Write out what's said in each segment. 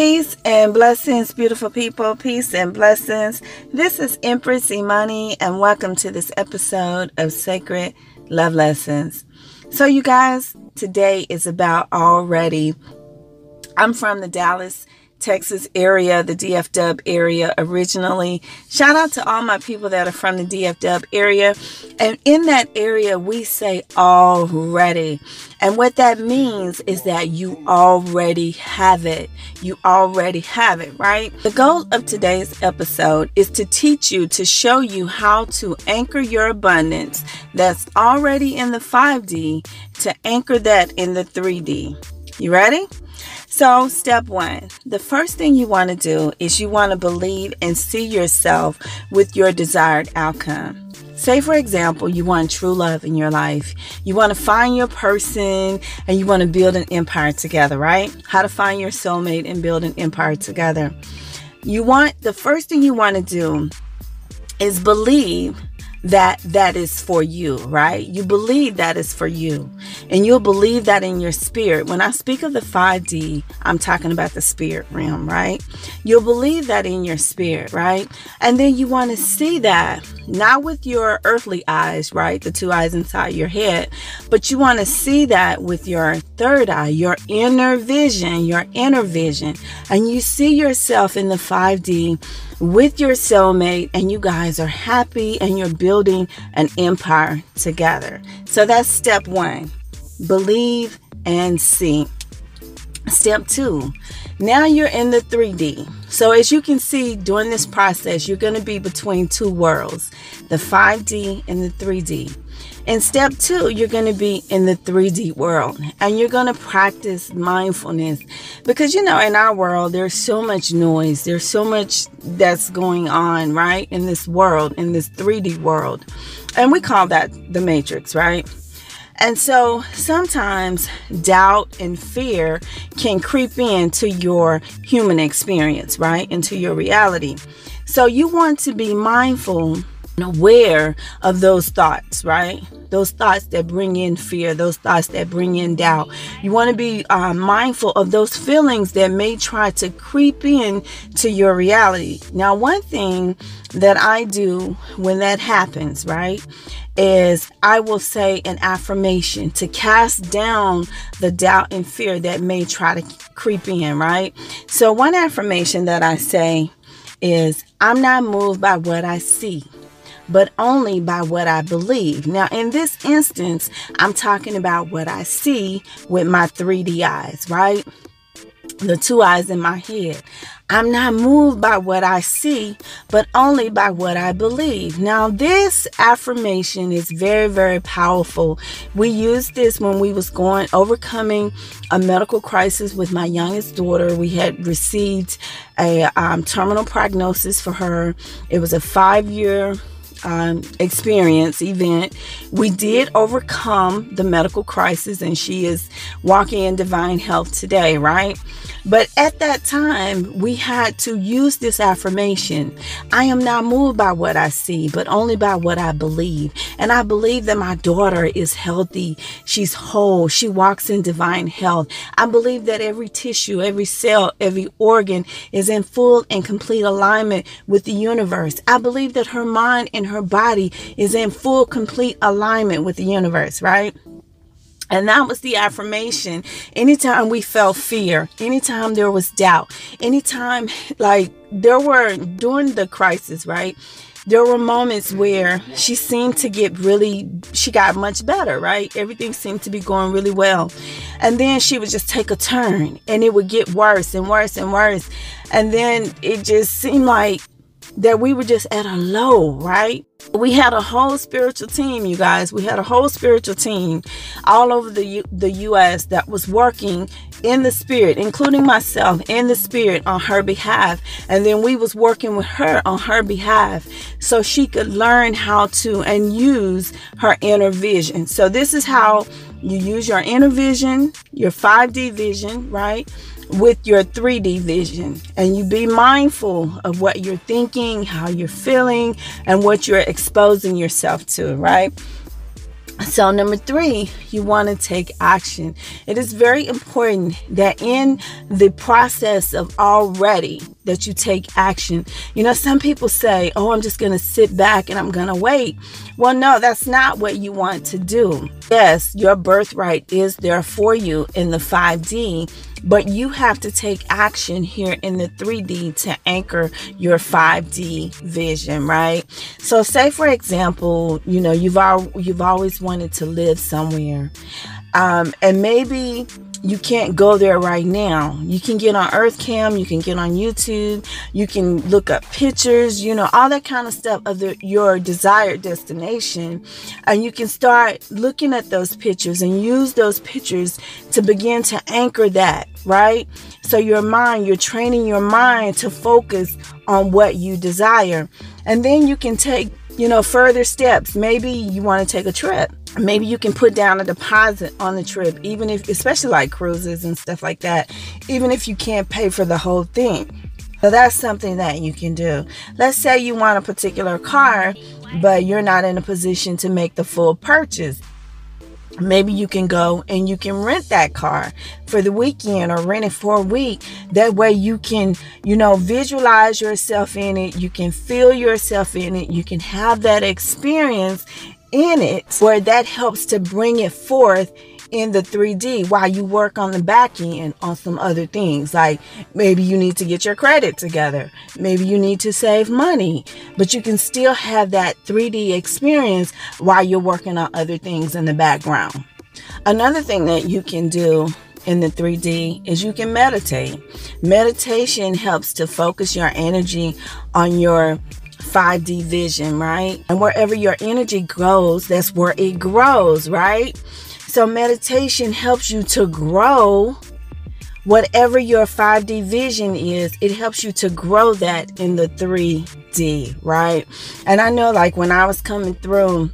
Peace and blessings, beautiful people. Peace and blessings. This is Empress Imani, and welcome to this episode of Sacred Love Lessons. So, you guys, today is about already. I'm from the Dallas Texas area, the DFW area originally. Shout out to all my people that are from the DFW area. And in that area, we say already. And what that means is that you already have it. You already have it, right? The goal of today's episode is to teach you, to show you how to anchor your abundance that's already in the 5D to anchor that in the 3D. You ready? So, step one the first thing you want to do is you want to believe and see yourself with your desired outcome. Say, for example, you want true love in your life. You want to find your person and you want to build an empire together, right? How to find your soulmate and build an empire together. You want the first thing you want to do is believe that that is for you, right? You believe that is for you. And you'll believe that in your spirit. When I speak of the 5D, I'm talking about the spirit realm, right? You'll believe that in your spirit, right? And then you want to see that not with your earthly eyes, right? The two eyes inside your head, but you want to see that with your third eye, your inner vision, your inner vision. And you see yourself in the 5D with your cellmate and you guys are happy and you're building an empire together. So that's step one believe and see. Step two, now you're in the 3D. So, as you can see during this process, you're going to be between two worlds the 5D and the 3D. In step two, you're going to be in the 3D world and you're going to practice mindfulness because, you know, in our world, there's so much noise, there's so much that's going on, right? In this world, in this 3D world. And we call that the matrix, right? And so sometimes doubt and fear can creep into your human experience, right? Into your reality. So you want to be mindful aware of those thoughts, right? Those thoughts that bring in fear, those thoughts that bring in doubt. You want to be uh, mindful of those feelings that may try to creep in to your reality. Now, one thing that I do when that happens, right, is I will say an affirmation to cast down the doubt and fear that may try to creep in, right? So, one affirmation that I say is, I'm not moved by what I see but only by what I believe. Now, in this instance, I'm talking about what I see with my 3D eyes, right? The two eyes in my head. I'm not moved by what I see, but only by what I believe. Now, this affirmation is very, very powerful. We used this when we was going overcoming a medical crisis with my youngest daughter. We had received a um, terminal prognosis for her. It was a five year um, experience event, we did overcome the medical crisis, and she is walking in divine health today, right? But at that time, we had to use this affirmation I am not moved by what I see, but only by what I believe. And I believe that my daughter is healthy, she's whole, she walks in divine health. I believe that every tissue, every cell, every organ is in full and complete alignment with the universe. I believe that her mind and her body is in full, complete alignment with the universe, right? And that was the affirmation. Anytime we felt fear, anytime there was doubt, anytime like there were during the crisis, right? There were moments where she seemed to get really, she got much better, right? Everything seemed to be going really well. And then she would just take a turn and it would get worse and worse and worse. And then it just seemed like that we were just at a low, right? We had a whole spiritual team, you guys. We had a whole spiritual team all over the U- the US that was working in the spirit, including myself in the spirit on her behalf. And then we was working with her on her behalf so she could learn how to and use her inner vision. So this is how you use your inner vision, your 5D vision, right? With your 3D vision and you be mindful of what you're thinking, how you're feeling, and what you're exposing yourself to, right? So, number three, you want to take action. It is very important that in the process of already that you take action. You know, some people say, Oh, I'm just going to sit back and I'm going to wait. Well, no, that's not what you want to do. Yes, your birthright is there for you in the 5D, but you have to take action here in the 3D to anchor your 5D vision, right? So say for example, you know, you've al- you've always wanted to live somewhere. Um, and maybe you can't go there right now. You can get on Earth Cam, you can get on YouTube, you can look up pictures, you know, all that kind of stuff of the, your desired destination. And you can start looking at those pictures and use those pictures to begin to anchor that, right? So your mind, you're training your mind to focus on what you desire. And then you can take, you know, further steps. Maybe you want to take a trip maybe you can put down a deposit on the trip even if especially like cruises and stuff like that even if you can't pay for the whole thing. So that's something that you can do. Let's say you want a particular car but you're not in a position to make the full purchase. Maybe you can go and you can rent that car for the weekend or rent it for a week. That way you can you know visualize yourself in it. You can feel yourself in it. You can have that experience in it where that helps to bring it forth in the 3D while you work on the back end on some other things. Like maybe you need to get your credit together. Maybe you need to save money, but you can still have that 3D experience while you're working on other things in the background. Another thing that you can do in the 3D is you can meditate. Meditation helps to focus your energy on your 5D vision, right? And wherever your energy grows, that's where it grows, right? So meditation helps you to grow whatever your 5D vision is, it helps you to grow that in the 3D, right? And I know like when I was coming through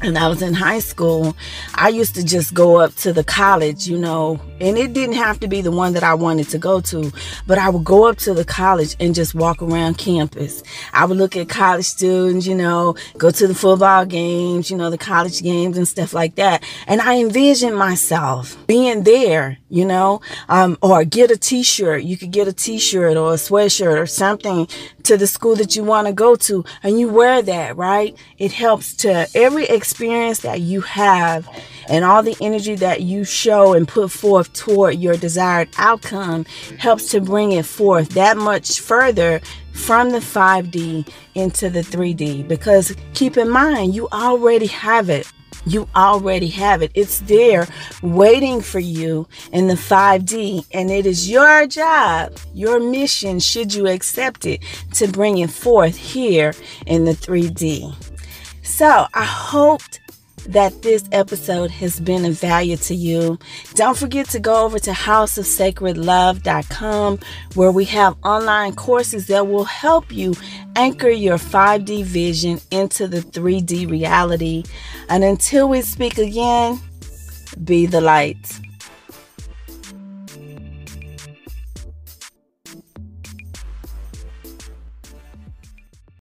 and I was in high school, I used to just go up to the college, you know, and it didn't have to be the one that I wanted to go to, but I would go up to the college and just walk around campus. I would look at college students, you know, go to the football games, you know, the college games and stuff like that. And I envisioned myself being there, you know, um, or get a t-shirt. You could get a t-shirt or a sweatshirt or something to the school that you want to go to and you wear that, right? It helps to every experience that you have and all the energy that you show and put forth toward your desired outcome helps to bring it forth that much further from the 5D into the 3D because keep in mind you already have it you already have it. It's there waiting for you in the 5D, and it is your job, your mission, should you accept it, to bring it forth here in the 3D. So I hoped that this episode has been of value to you. Don't forget to go over to houseofsacredlove.com where we have online courses that will help you anchor your 5D vision into the 3D reality. And until we speak again, be the light.